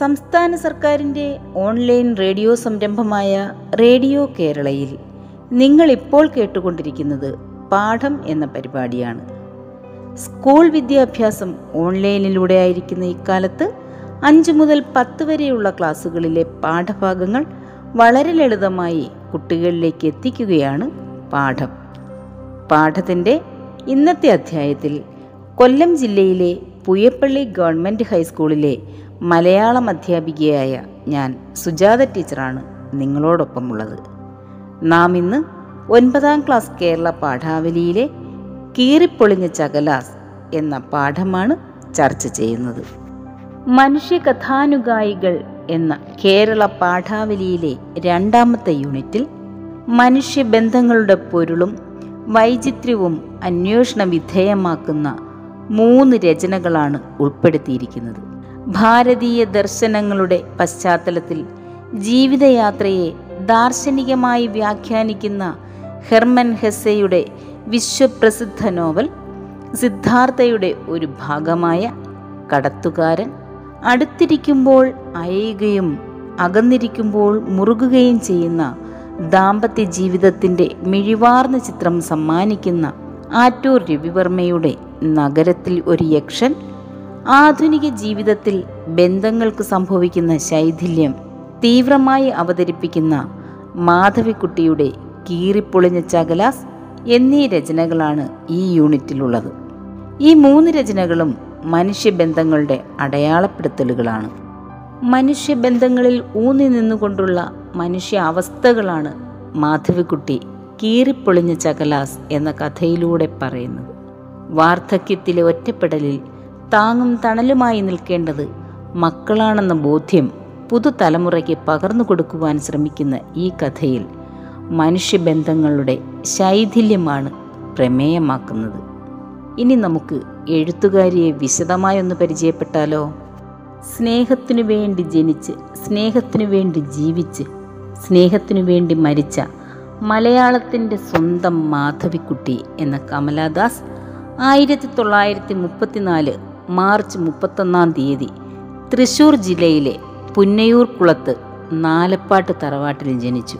സംസ്ഥാന സർക്കാരിന്റെ online radio സംരംഭമായ റേഡിയോ കേരളയിൽ നിങ്ങൾ ഇപ്പോൾ കേട്ടുകൊണ്ടിരിക്കുന്നത് പാഠം എന്ന പരിപാടിയാണ്. സ്കൂൾ വിദ്യാഭ്യാസം ഓൺലൈനിലൂടെ ആയിരിക്കുന്ന ഇക്കാലത്ത് അഞ്ച് മുതൽ പത്ത് വരെയുള്ള ക്ലാസ്സുകളിലെ പാഠഭാഗങ്ങൾ വളരെ ലളിതമായി കുട്ടികളിലേക്ക് എത്തിക്കുകയാണ് പാഠം. പാഠത്തിന്റെ ഇന്നത്തെ അധ്യായത്തിൽ കൊല്ലം ജില്ലയിലെ പുയപ്പള്ളി ഗവൺമെന്റ് ഹൈസ്കൂളിലെ മലയാളം അധ്യാപികയായ ഞാൻ സുജാത ടീച്ചറാണ് നിങ്ങളോടൊപ്പമുള്ളത്. നാം ഇന്ന് ഒൻപതാം ക്ലാസ് കേരള പാഠാവലിയിലെ കീറിപ്പൊളിഞ്ഞ ചകലാസ് എന്ന പാഠമാണ് ചർച്ച ചെയ്യുന്നത്. മനുഷ്യ കഥാനുഗായികൾ എന്ന കേരള പാഠാവലിയിലെ രണ്ടാമത്തെ യൂണിറ്റിൽ മനുഷ്യബന്ധങ്ങളുടെ പൊരുളും വൈചിത്ര്യവും അന്വേഷണ വിധേയമാക്കുന്ന മൂന്ന് രചനകളാണ് ഉൾപ്പെടുത്തിയിരിക്കുന്നത്. ഭാരതീയ ദർശനങ്ങളുടെ പശ്ചാത്തലത്തിൽ ജീവിതയാത്രയെ ദാർശനികമായി വ്യാഖ്യാനിക്കുന്ന ഹെർമൻ ഹെസ്സയുടെ വിശ്വപ്രസിദ്ധ നോവൽ സിദ്ധാർത്ഥയുടെ ഒരു ഭാഗമായ കടത്തുകാരൻ. അടുത്തിരിക്കുമ്പോൾ അയയുകയും അകന്നിരിക്കുമ്പോൾ മുറുകുകയും ചെയ്യുന്ന ദാമ്പത്യ ജീവിതത്തിന്റെ മിഴിവാർന്ന ചിത്രം സമ്മാനിക്കുന്ന ആറ്റൂർ രവിവർമ്മയുടെ നഗരത്തിൽ ഒരു യക്ഷൻ ആധുനിക ജീവിതത്തിൽ ബന്ധങ്ങൾക്ക് സംഭവിക്കുന്ന ശൈഥില്യം തീവ്രമായി അവതരിപ്പിക്കുന്ന മാധവിക്കുട്ടിയുടെ കീറിപ്പൊളിഞ്ഞ ചകലാസ് എന്നീ രചനകളാണ് ഈ യൂണിറ്റിലുള്ളത്. ഈ മൂന്ന് രചനകളും മനുഷ്യബന്ധങ്ങളുടെ അടയാളപ്പെടുത്തലുകളാണ്. മനുഷ്യബന്ധങ്ങളിൽ ഊന്നി നിന്നുകൊണ്ടുള്ള മനുഷ്യ അവസ്ഥകളാണ് മാധവിക്കുട്ടി കീറിപ്പൊളിഞ്ഞ ചകലാസ് എന്ന കഥയിലൂടെ പറയുന്നത്. വാർദ്ധക്യത്തിലെ ഒറ്റപ്പെടലിൽ താങ്ങും തണലുമായി നിൽക്കേണ്ടത് മക്കളാണെന്ന ബോധ്യം പുതുതലമുറയ്ക്ക് പകർന്നു കൊടുക്കുവാൻ ശ്രമിക്കുന്ന ഈ കഥയിൽ മനുഷ്യബന്ധങ്ങളുടെ ശൈഥില്യമാണ് പ്രമേയമാക്കുന്നത്. ഇനി നമുക്ക് എഴുത്തുകാരിയെ വിശദമായൊന്ന് പരിചയപ്പെട്ടാലോ? സ്നേഹത്തിനു വേണ്ടി ജനിച്ച് സ്നേഹത്തിനു വേണ്ടി ജീവിച്ച് സ്നേഹത്തിനു വേണ്ടി മരിച്ച മലയാളത്തിന്റെ സ്വന്തം മാധവിക്കുട്ടി എന്ന കമലാദാസ് ആയിരത്തി തൊള്ളായിരത്തി മുപ്പത്തിനാല് മാർച്ച് മുപ്പത്തൊന്നാം തീയതി തൃശൂർ ജില്ലയിലെ പുന്നയൂർ കുളത്ത് നാലപ്പാട്ട് തറവാട്ടിൽ ജനിച്ചു.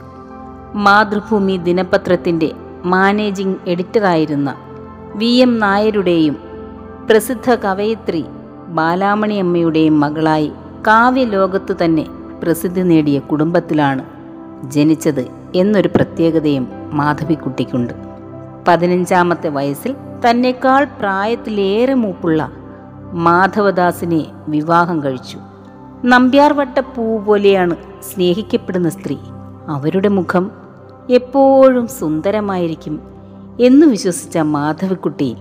മാതൃഭൂമി ദിനപത്രത്തിന്റെ മാനേജിംഗ് എഡിറ്ററായിരുന്ന വി എം നായരുടെയും പ്രസിദ്ധ കവയിത്രി ബാലാമണി അമ്മയുടെയും മകളായി കാവ്യലോകത്തു തന്നെ പ്രസിദ്ധി നേടിയ കുടുംബത്തിലാണ് ജനിച്ചത് എന്നൊരു പ്രത്യേകതയും മാധവിക്കുട്ടിക്കുണ്ട്. പതിനഞ്ചാമത്തെ വയസ്സിൽ തന്നെക്കാൾ പ്രായത്തിലേറെ മൂപ്പുള്ള മാധവദാസിനെ വിവാഹം കഴിച്ചു. നമ്പ്യാർവട്ട പൂ പോലെയാണ് സ്നേഹിക്കപ്പെടുന്ന സ്ത്രീ. അവരുടെ മുഖം എപ്പോഴും സുന്ദരമായിരിക്കും എന്ന് വിശ്വസിച്ച മാധവിക്കുട്ടി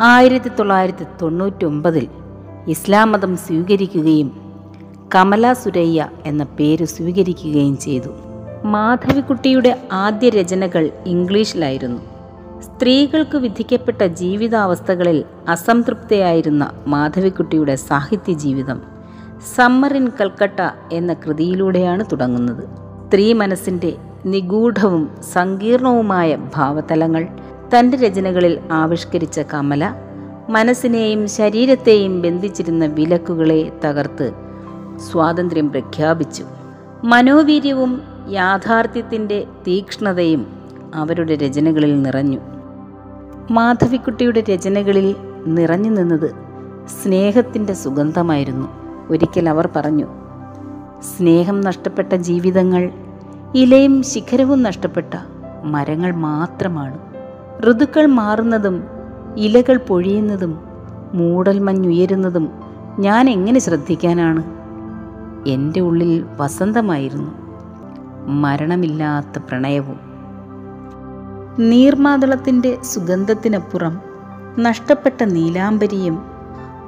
ആയിരത്തി തൊള്ളായിരത്തി തൊണ്ണൂറ്റൊമ്പതിൽ ഇസ്ലാം മതം സ്വീകരിക്കുകയും കമല സുരയ്യ എന്ന പേര് സ്വീകരിക്കുകയും ചെയ്തു. മാധവിക്കുട്ടിയുടെ ആദ്യ രചനകൾ ഇംഗ്ലീഷിലായിരുന്നു. സ്ത്രീകൾക്ക് വിധിക്കപ്പെട്ട ജീവിതാവസ്ഥകളിൽ അസംതൃപ്തയായിരുന്ന മാധവിക്കുട്ടിയുടെ സാഹിത്യ ജീവിതം സമ്മർ ഇൻ കൽക്കട്ട എന്ന കൃതിയിലൂടെയാണ് തുടങ്ങുന്നത്. സ്ത്രീ മനസ്സിന്റെ നിഗൂഢവും സങ്കീർണവുമായ ഭാവതലങ്ങൾ തന്റെ രചനകളിൽ ആവിഷ്കരിച്ച കമല മനസ്സിനെയും ശരീരത്തെയും ബന്ധിച്ചിരുന്ന വിലക്കുകളെ തകർത്ത് സ്വാതന്ത്ര്യം പ്രഖ്യാപിച്ചു. മനോവീര്യവും യാഥാർത്ഥ്യത്തിന്റെ തീക്ഷ്ണതയും അവരുടെ രചനകളിൽ നിറഞ്ഞു. മാധവിക്കുട്ടിയുടെ രചനകളിൽ നിറഞ്ഞു നിന്നത് സ്നേഹത്തിന്റെ സുഗന്ധമായിരുന്നു. ഒരിക്കൽ അവർ പറഞ്ഞു സ്നേഹം നഷ്ടപ്പെട്ട ജീവിതങ്ങൾ ഇലയും ശിഖരവും നഷ്ടപ്പെട്ട മരങ്ങൾ മാത്രമാണ്. ഋതുക്കൾ മാറുന്നതും ഇലകൾ പൊഴിയുന്നതും മൂടൽ മഞ്ഞുയരുന്നതും ഞാൻ എങ്ങനെ ശ്രദ്ധിക്കാനാണ്? എന്റെ ഉള്ളിൽ വസന്തമായിരുന്നു. മരണമില്ലാത്ത പ്രണയവും നീർമാതളത്തിന്റെ സുഗന്ധത്തിനപ്പുറം നഷ്ടപ്പെട്ട നീലാംബരിയും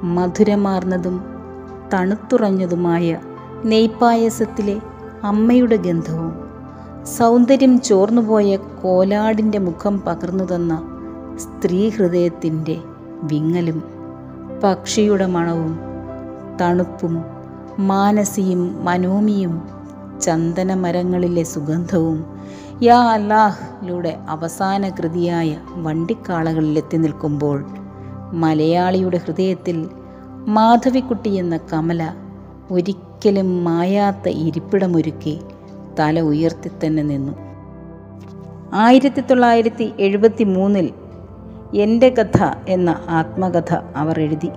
മധുരമാർന്നതും തണുത്തുറഞ്ഞതുമായ നെയ്പായസത്തിലെ അമ്മയുടെ ഗന്ധവും സൗന്ദര്യം ചോർന്നുപോയ കോലാടിന്റെ മുഖം പകർന്നു തന്ന സ്ത്രീ ഹൃദയത്തിന്റെ വിങ്ങലും പക്ഷിയുടെ മണവും തണുപ്പും മാനസിയും മനോമിയും ചന്ദനമരങ്ങളിലെ സുഗന്ധവും യാ അല്ലാഹിലൂടെ അവസാന കൃതിയായ വണ്ടിക്കാളകളിൽ എത്തി നിൽക്കുമ്പോൾ മലയാളിയുടെ ഹൃദയത്തിൽ മാധവിക്കുട്ടി എന്ന കമല ഒരിക്കലും മായാത്ത ഇരിപ്പിടമൊരുക്കി തല ഉയർത്തി തന്നെ നിന്നു. ആയിരത്തി തൊള്ളായിരത്തി എഴുപത്തി മൂന്നിൽ എന്റെ കഥ എന്ന ആത്മകഥ അവർ എഴുതി.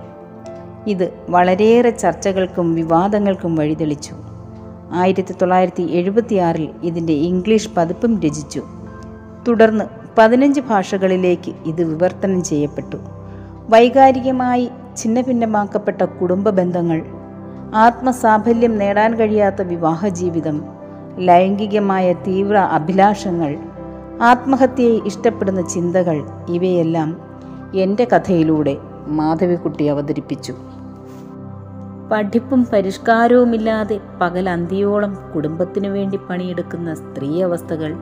ഇത് വളരെയേറെ ചർച്ചകൾക്കും വിവാദങ്ങൾക്കും വഴിതെളിച്ചു. ആയിരത്തി തൊള്ളായിരത്തി എഴുപത്തിയാറിൽ ഇതിന്റെ ഇംഗ്ലീഷ് പതിപ്പും രചിച്ചു. തുടർന്ന് പതിനഞ്ച് ഭാഷകളിലേക്ക് ഇത് വിവർത്തനം ചെയ്യപ്പെട്ടു. വൈകാരികമായി ഛിന്നഭിന്നമാക്കപ്പെട്ട കുടുംബ ബന്ധങ്ങൾ ആത്മസാഫല്യം നേടാൻ കഴിയാത്ത വിവാഹ ജീവിതം ലൈംഗികമായ തീവ്ര അഭിലാഷങ്ങൾ ആത്മഹത്യയെ ഇഷ്ടപ്പെടുന്ന ചിന്തകൾ ഇവയെല്ലാം എന്റെ കഥയിലൂടെ മാധവിക്കുട്ടി അവതരിപ്പിച്ചു. പഠിപ്പും പരിഷ്കാരവുമില്ലാതെ പകൽ അന്തിയോളം കുടുംബത്തിനു വേണ്ടി പണിയെടുക്കുന്ന സ്ത്രീ അവസ്ഥകൾ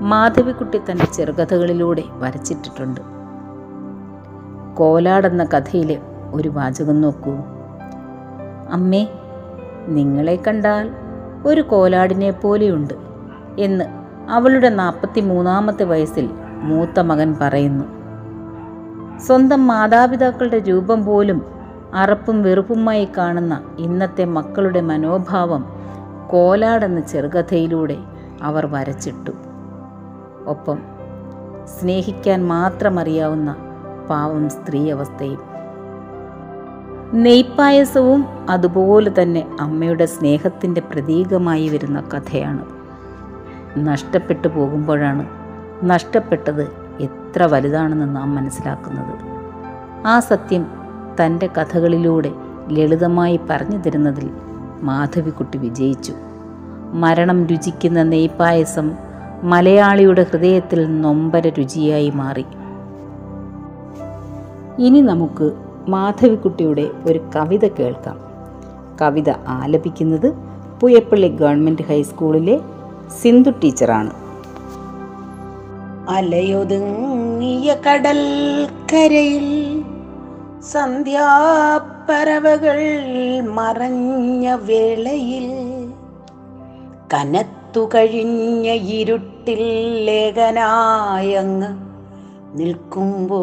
മാധവിക്കുട്ടി തന്റെ ചെറുകഥകളിലൂടെ വരച്ചിട്ടിട്ടുണ്ട്. കോലാടെന്ന കഥയിലെ ഒരു വാചകം നോക്കൂ. അമ്മേ നിങ്ങളെ കണ്ടാൽ ഒരു കോലാടിനെ പോലെയുണ്ട് എന്ന് അവളുടെ നാൽപ്പത്തി മൂന്നാമത്തെ വയസ്സിൽ മൂത്ത മകൻ പറയുന്നു. സ്വന്തം മാതാപിതാക്കളുടെ രൂപം പോലും അറപ്പും വെറുപ്പുമായി കാണുന്ന ഇന്നത്തെ മക്കളുടെ മനോഭാവം കോലാടെന്ന ചെറുകഥയിലൂടെ അവർ വരച്ചിട്ടു. ഒപ്പം സ്നേഹിക്കാൻ മാത്രമറിയാവുന്ന പാവം സ്ത്രീ അവസ്ഥയും നെയ്പായസവും അതുപോലെ തന്നെ അമ്മയുടെ സ്നേഹത്തിന്റെ പ്രതീകമായി വരുന്ന കഥയാണ്. നഷ്ടപ്പെട്ടു പോകുമ്പോഴാണ് നഷ്ടപ്പെട്ടത് എത്ര വലുതാണെന്ന് നാം മനസ്സിലാക്കുന്നത്. ആ സത്യം തന്റെ കഥകളിലൂടെ ലളിതമായി പറഞ്ഞു തരുന്നതിൽ മാധവിക്കുട്ടി വിജയിച്ചു. മരണം രുചിക്കുന്ന നെയ്പായസം മലയാളിയുടെ ഹൃദയത്തിൽ നൊമ്പര രുചിയായി മാറി. ഇനി നമുക്ക് മാധവിക്കുട്ടിയുടെ ഒരു കവിത കേൾക്കാം. കവിത ആലപിക്കുന്നത് പുയപ്പള്ളി ഗവൺമെന്റ് ഹൈസ്കൂളിലെ സിന്ധു ടീച്ചറാണ്. അലയൊതുങ്ങിയ കടൽ കരയിൽ സന്ധ്യാപ്പറവകൾ മറഞ്ഞ വേളയിൽ കനത്തു കഴിഞ്ഞ ഇരുട്ടിൽ ലേഖനായങ്ങ് നിൽക്കുമ്പോ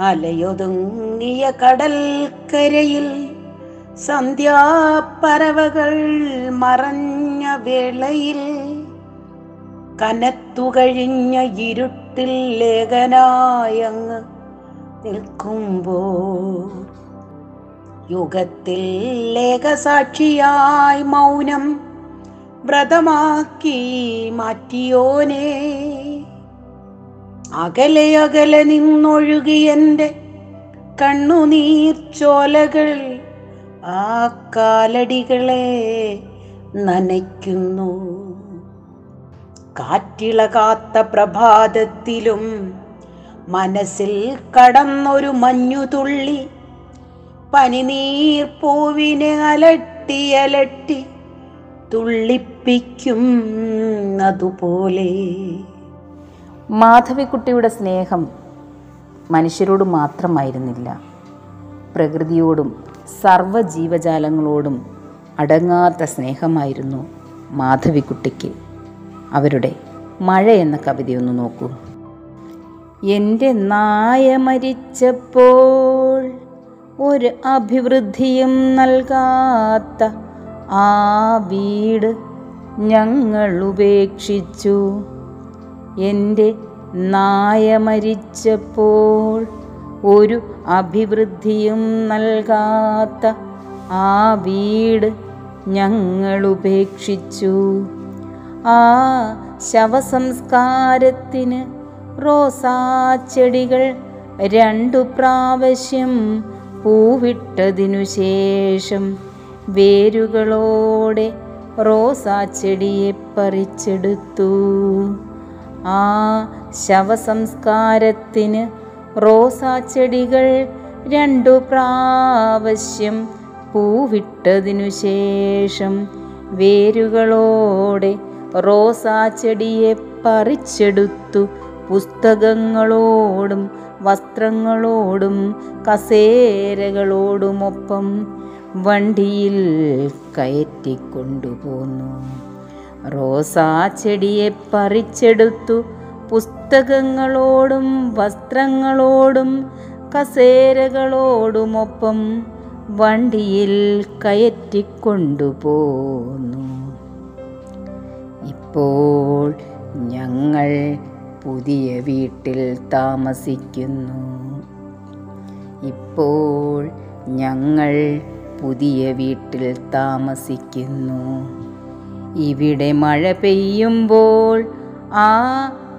അലയൊതുങ്ങിയ കടൽക്കരയിൽ സന്ധ്യാപ്പറവകൾ മറഞ്ഞ വേളയിൽ കനത്തു കഴിഞ്ഞ ഇരുട്ടിൽ ലേഖനായങ്ങ് നിൽക്കുമ്പോ യുഗത്തിൽ ലേഖസാക്ഷിയായി മൗനം വ്രതമാക്കി മാറ്റിയോനെ. അകലെ അകലെ നിന്നൊഴുകിയെന്റെ കണ്ണുനീർ കണ്ണുനീർച്ചോലകൾ ആ കാലടികളെ നനയ്ക്കുന്നു. കാറ്റിളകാത്ത പ്രഭാതത്തിലും മനസ്സിൽ കടന്നൊരു മഞ്ഞുതുള്ളി പനിനീർ പൂവിനെ അലട്ടി തുള്ളിപ്പിക്കും അതുപോലെ മാധവിക്കുട്ടിയുടെ സ്നേഹം മനുഷ്യരോട് മാത്രമായിരുന്നില്ല. പ്രകൃതിയോടും സർവ ജീവജാലങ്ങളോടും അടങ്ങാത്ത സ്നേഹമായിരുന്നു മാധവിക്കുട്ടിക്ക്. അവരുടെ മഴ എന്ന കവിതയൊന്ന് നോക്കൂ. എന്റെ നായ മരിച്ചപ്പോൾ ഒരു അഭിവൃദ്ധിയും നൽകാത്ത ആ വീട് ഞങ്ങൾ ഉപേക്ഷിച്ചു. എന്റെ നായ മരിച്ചപ്പോൾ ഒരു അഭിവൃദ്ധിയും നൽകാത്ത ആ വീട് ഞങ്ങൾ ഉപേക്ഷിച്ചു. ആ ശവസംസ്കാരത്തിന് റോസാച്ചെടികൾ രണ്ടു പ്രാവശ്യം പൂവിട്ടതിനു ശേഷം വേരുകളോടെ റോസാച്ചെടിയെ പറിച്ചെടുത്തു. ആ ശവസംസ്കാരത്തിന് റോസാച്ചെടികൾ രണ്ടു പ്രാവശ്യം പൂവിട്ടതിനു ശേഷം വേരുകളോടെ റോസാ ചെടിയെ പറിച്ചെടുത്തു. പുസ്തകങ്ങളോടും വസ്ത്രങ്ങളോടും കസേരകളോടുമൊപ്പം വണ്ടിയിൽ കയറ്റിക്കൊണ്ടുപോന്നു. റോസാ ചെടിയെ പറിച്ചെടുത്തു. പുസ്തകങ്ങളോടും വസ്ത്രങ്ങളോടും കസേരകളോടുമൊപ്പം വണ്ടിയിൽ കയറ്റിക്കൊണ്ടുപോന്നു. ഇപ്പോൾ ഞങ്ങൾ പുതിയ വീട്ടിൽ താമസിക്കുന്നു. ഇപ്പോൾ ഞങ്ങൾ പുതിയ വീട്ടിൽ താമസിക്കുന്നു. ഇവിടെ മഴ പെയ്യുമ്പോൾ ആ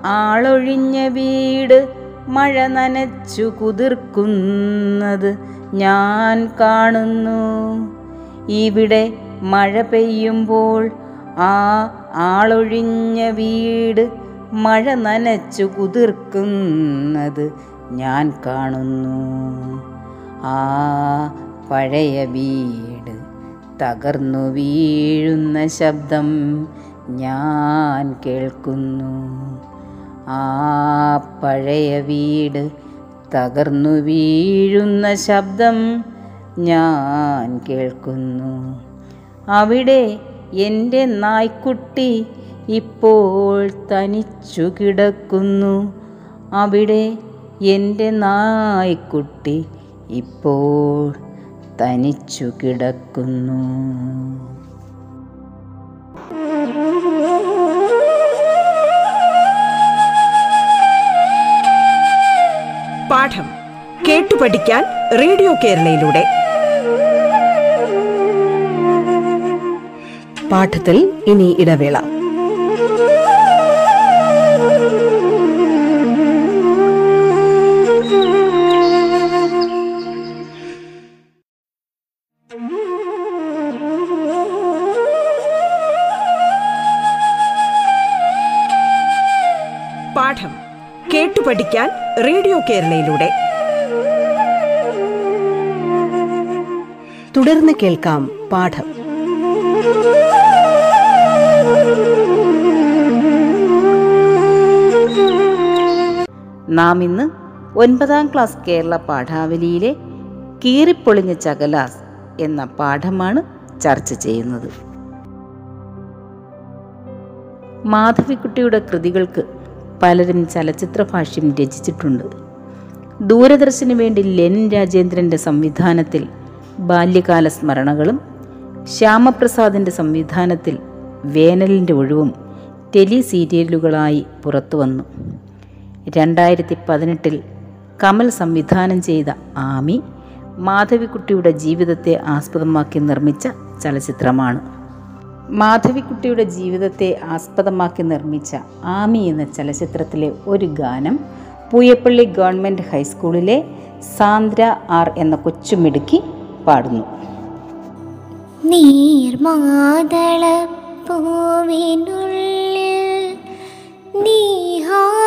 ആളൊഴിഞ്ഞ വീട് മഴ നനച്ചു കുതിർക്കുന്നത് ഞാൻ കാണുന്നു. ഇവിടെ മഴ പെയ്യുമ്പോൾ ആ ആളൊഴിഞ്ഞ വീട് മഴ നനച്ചു കുതിർക്കുന്നത് ഞാൻ കാണുന്നു. ആ പഴയ വീട് തകർന്നു വീഴുന്ന ശബ്ദം ഞാൻ കേൾക്കുന്നു. ആ പഴയ വീട് തകർന്നു വീഴുന്ന ശബ്ദം ഞാൻ കേൾക്കുന്നു. അവിടെ എന്റെ നായ്ക്കുട്ടി ഇപ്പോൾ തനിച്ചു കിടക്കുന്നു. അവിടെ എന്റെ നായ്ക്കുട്ടി ഇപ്പോൾ തനിച്ചു കിടക്കുന്നു. പാഠം കേട്ടു പഠിക്കാൻ റേഡിയോ കേരളയിലൂടെ. പാഠത്തിൽ ഇനി ഇടവേള. കേരളയിലൂടെ. തുടർന്ന് കേൾക്കാം പാഠം. നാം ഇന്ന് ഒൻപതാം ക്ലാസ് കേരള പാഠാവലിയിലെ കീറിപ്പൊളിഞ്ഞ ചകലാസ് എന്ന പാഠമാണ് ചർച്ച ചെയ്യുന്നത്. മാധവിക്കുട്ടിയുടെ കൃതികൾക്ക് പലരും ചലച്ചിത്ര ഭാഷ്യം രചിച്ചിട്ടുണ്ട്. ദൂരദർശന് വേണ്ടി ലെനിൻ രാജേന്ദ്രന്റെ സംവിധാനത്തിൽ ബാല്യകാല സ്മരണകളും ശ്യാമപ്രസാദിന്റെ സംവിധാനത്തിൽ വേനലിന്റെ ഒഴിവും ടെലി സീരിയലുകളായി പുറത്തു വന്നു രണ്ടായിരത്തി പതിനെട്ടിൽ കമൽ സംവിധാനം ചെയ്ത ആമി മാധവിക്കുട്ടിയുടെ ജീവിതത്തെ ആസ്പദമാക്കി നിർമ്മിച്ച ചലച്ചിത്രമാണ്. മാധവിക്കുട്ടിയുടെ ജീവിതത്തെ ആസ്പദമാക്കി നിർമ്മിച്ച ആമി എന്ന ചലച്ചിത്രത്തിലെ ഒരു ഗാനം പൂയപ്പള്ളി ഗവൺമെന്റ് ഹൈസ്കൂളിലെ സാന്ദ്ര ആർ എന്ന കൊച്ചു മിടുക്കി പാടുന്നു. നീർമാതളപ്പൂവിനുള്ളിൽ നീഹാരമായി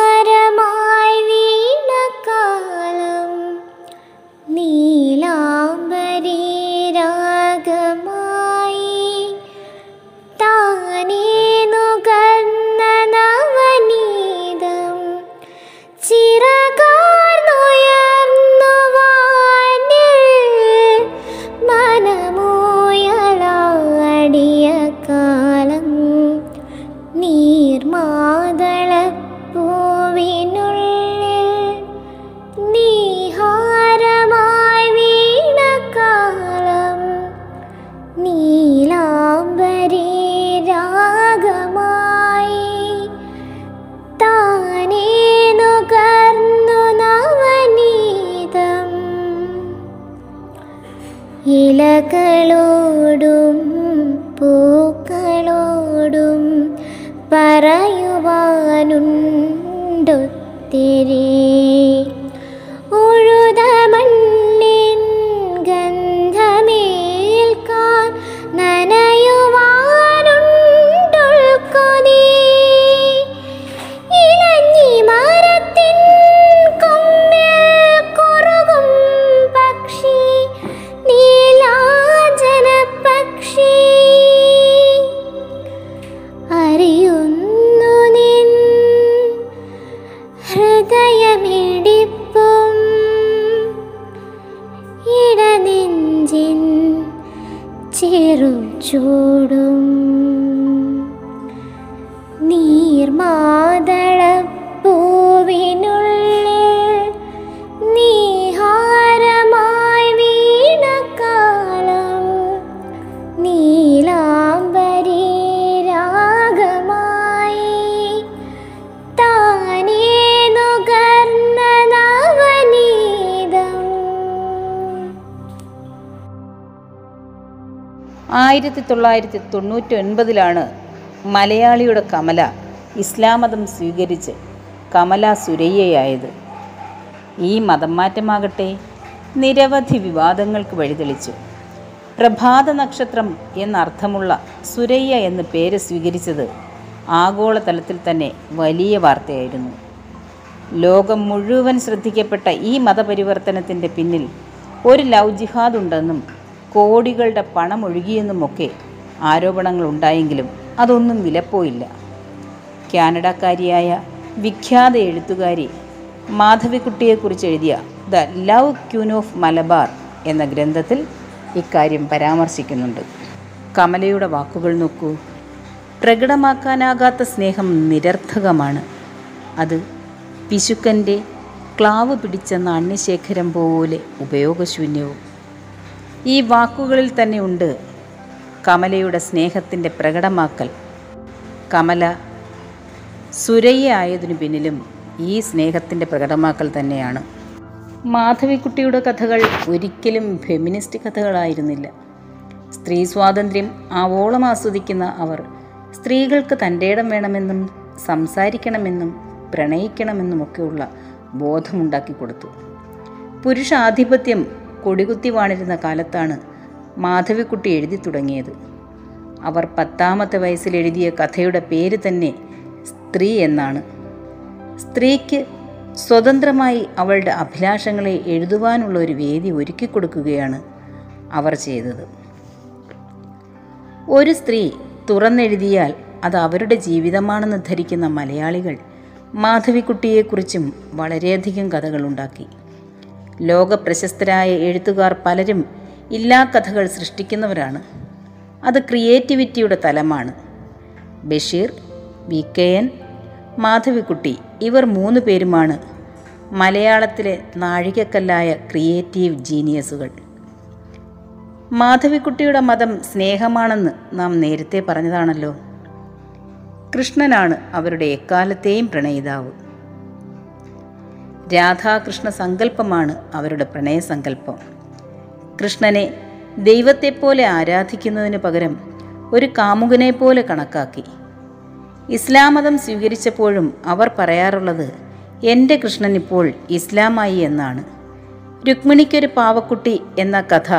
വീണ കാലം നീലാംബരി രാഗമായി താനേ ഇലകളോടും പൂക്കളോടും പറയുവാനുണ്ടൊത്തിരി. छोड़ो। ആയിരത്തി തൊള്ളായിരത്തി തൊണ്ണൂറ്റി ഒൻപതിലാണ് മലയാളിയുടെ കമല ഇസ്ലാം മതം സ്വീകരിച്ച് കമല സുരയ്യയായത്. ഈ മതം മാറ്റമാകട്ടെ നിരവധി വിവാദങ്ങൾക്ക് വഴിതെളിച്ചു. പ്രഭാത നക്ഷത്രം എന്നർത്ഥമുള്ള സുരയ്യ എന്ന പേര് സ്വീകരിച്ചത് ആഗോളതലത്തിൽ തന്നെ വലിയ വാർത്തയായിരുന്നു. ലോകം മുഴുവൻ ശ്രദ്ധിക്കപ്പെട്ട ഈ മതപരിവർത്തനത്തിന്റെ പിന്നിൽ ഒരു ലവ് ജിഹാദ് ഉണ്ടെന്നും കോടികളുടെ പണം ഒഴുകിയെന്നുമൊക്കെ ആരോപണങ്ങൾ ഉണ്ടായെങ്കിലും അതൊന്നും വിലപ്പോയില്ല. കാനഡക്കാരിയായ വിഖ്യാത എഴുത്തുകാരി മാധവിക്കുട്ടിയെക്കുറിച്ച് എഴുതിയ the love queen of Malabar എന്ന ഗ്രന്ഥത്തിൽ ഇക്കാര്യം പരാമർശിക്കുന്നുണ്ട്. കമലയുടെ വാക്കുകൾ നോക്കൂ. പ്രകടമാക്കാനാകാത്ത സ്നേഹം നിരർത്ഥകമാണ്. അത് പിശുക്കന്റെ ക്ലാവ് പിടിച്ച നാണ്യശേഖരം പോലെ ഉപയോഗശൂന്യവും. ഈ വാക്കുകളിൽ തന്നെ ഉണ്ട് കമലയുടെ സ്നേഹത്തിന്റെ പ്രകടമാക്കൽ. കമല സുരയ്യ ആയതിനു പിന്നിലും ഈ സ്നേഹത്തിന്റെ പ്രകടമാക്കൽ തന്നെയാണ്. മാധവിക്കുട്ടിയുടെ കഥകൾ ഒരിക്കലും ഫെമിനിസ്റ്റ് കഥകളായിരുന്നില്ല. സ്ത്രീ സ്വാതന്ത്ര്യം ആവോളം ആസ്വദിക്കുന്ന അവർ സ്ത്രീകൾക്ക് തന്റെ ഇടം വേണമെന്നും സംസാരിക്കണമെന്നും പ്രണയിക്കണമെന്നുമൊക്കെയുള്ള ബോധമുണ്ടാക്കി കൊടുത്തു. പുരുഷാധിപത്യം കൊടികുത്തി വാണിരുന്ന കാലത്താണ് മാധവിക്കുട്ടി എഴുതി തുടങ്ങിയത്. അവർ പത്താമത്തെ വയസ്സിൽ എഴുതിയ കഥയുടെ പേര് തന്നെ സ്ത്രീ എന്നാണ്. സ്ത്രീക്ക് സ്വതന്ത്രമായി അവളുടെ അഭിലാഷങ്ങളെ എഴുതുവാനുള്ള ഒരു വേദി ഒരുക്കി കൊടുക്കുകയാണ് അവർ ചെയ്തത്. ഒരു സ്ത്രീ തുറന്നെഴുതിയാൽ അത് അവരുടെ ജീവിതമാണെന്ന് ധരിക്കുന്ന മലയാളികൾ മാധവിക്കുട്ടിയെക്കുറിച്ചും വളരെയധികം കഥകളുണ്ടാക്കി ലോകപ്രശസ്തരായ എഴുത്തുകാർ പലരും ഇല്ലാ കഥകൾ സൃഷ്ടിക്കുന്നവരാണ്. അത് ക്രിയേറ്റിവിറ്റിയുടെ തലമാണ്. Basheer V. K. N. Madhavikutty ഇവർ മൂന്ന് പേരുമാണ് മലയാളത്തിലെ നാഴികക്കല്ലായ ക്രിയേറ്റീവ് ജീനിയസുകൾ. മാധവിക്കുട്ടിയുടെ മതം സ്നേഹമാണെന്ന് നാം നേരത്തെ പറഞ്ഞതാണല്ലോ. കൃഷ്ണനാണ് അവരുടെ എക്കാലത്തെയും പ്രണയിതാവ്. രാധാകൃഷ്ണ സങ്കല്പമാണ് അവരുടെ പ്രണയസങ്കല്പം. കൃഷ്ണനെ ദൈവത്തെപ്പോലെ ആരാധിക്കുന്നതിന് പകരം ഒരു കാമുകനെ പോലെ കണക്കാക്കി. ഇസ്ലാം മതം സ്വീകരിച്ചപ്പോഴും അവർ പറയാറുള്ളത് എന്റെ കൃഷ്ണൻ ഇപ്പോൾ ഇസ്ലാമായി എന്നാണ്. രുക്മിണിക്കൊരു പാവക്കുട്ടി എന്ന കഥ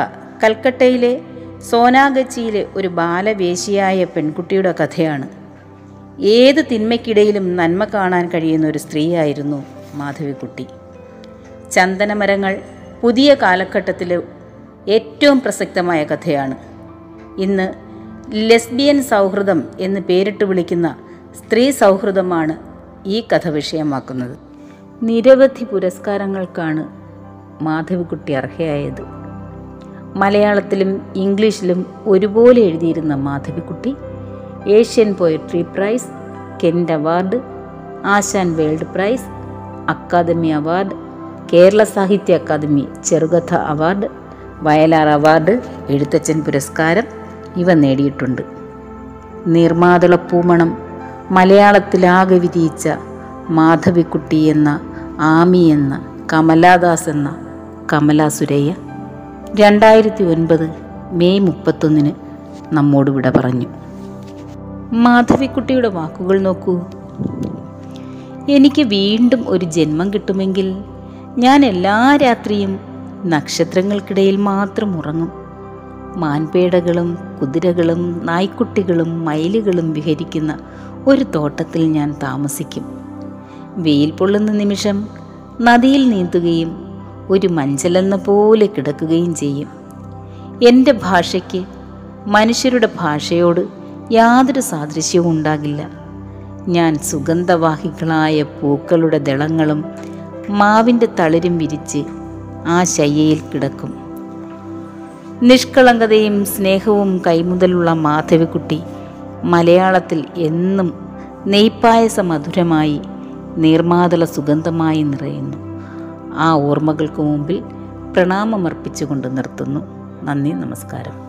കൽക്കട്ടയിലെ സോനാഗച്ചിയിലെ ഒരു ബാലവേശിയായ പെൺകുട്ടിയുടെ കഥയാണ്. ഏത് തിന്മയ്ക്കിടയിലും നന്മ കാണാൻ കഴിയുന്ന ഒരു സ്ത്രീയായിരുന്നു മാധവിക്കുട്ടി. ചന്ദനമരങ്ങൾ പുതിയ കാലഘട്ടത്തിലെ ഏറ്റവും പ്രസക്തമായ കഥയാണ്. ഇന്ന് ലെസ്ബിയൻ സൗഹൃദം എന്ന് പേരിട്ട് വിളിക്കുന്ന സ്ത്രീ സൗഹൃദമാണ് ഈ കഥ വിഷയമാക്കുന്നത്. നിരവധി പുരസ്കാരങ്ങൾക്കാണ് മാധവിക്കുട്ടി അർഹയായത്. മലയാളത്തിലും ഇംഗ്ലീഷിലും ഒരുപോലെ എഴുതിയിരുന്ന Madhavikutty Asian poetry prize Kent award Asan world prize academy award Kerala Sahitya Akademi ചെറുകഥ അവാർഡ് വയലാർ അവാർഡ് എഴുത്തച്ഛൻ പുരസ്കാരം ഇവ നേടിയിട്ടുണ്ട്. നീർമാതള പൂമണം മലയാളത്തിലാകെ വിധിയിച്ച മാധവിക്കുട്ടി എന്ന ആമി എന്ന കമലാദാസ് എന്ന കമലാ സുരയ്യ രണ്ടായിരത്തി ഒൻപത് മെയ് മുപ്പത്തൊന്നിന് നമ്മോട് വിട പറഞ്ഞു. മാധവിക്കുട്ടിയുടെ വാക്കുകൾ നോക്കൂ. എനിക്ക് വീണ്ടും ഒരു ജന്മം കിട്ടുമെങ്കിൽ ഞാൻ എല്ലാ രാത്രിയും നക്ഷത്രങ്ങൾക്കിടയിൽ മാത്രം ഉറങ്ങും. മാൻപേടകളും കുതിരകളും നായ്ക്കുട്ടികളും മയിലുകളും വിഹരിക്കുന്ന ഒരു തോട്ടത്തിൽ ഞാൻ താമസിക്കും. വെയിൽ പൊള്ളുന്ന നിമിഷം നദിയിൽ നീന്തുകയും ഒരു മഞ്ചലെന്ന പോലെ കിടക്കുകയും ചെയ്യും. എന്റെ ഭാഷയ്ക്ക് മനുഷ്യരുടെ ഭാഷയോട് യാതൊരു സാദൃശ്യവും ഉണ്ടാകില്ല. ഞാൻ സുഗന്ധവാഹികളായ പൂക്കളുടെ ദളങ്ങളും മാവിന്റെ തളിരും വിരിച്ച് ആ ശയ്യയിൽ കിടക്കും. നിഷ്കളങ്കതയും സ്നേഹവും കൈമുതലുള്ള മാധവിക്കുട്ടി മലയാളത്തിൽ എന്നും നെയ്പ്പായസ മധുരമായി നീർമാതള സുഗന്ധമായി നിറയുന്നു. ആ ഓർമ്മകൾക്ക് മുമ്പിൽ പ്രണാമമർപ്പിച്ചുകൊണ്ട് നിർത്തുന്നു. നന്ദി നമസ്കാരം.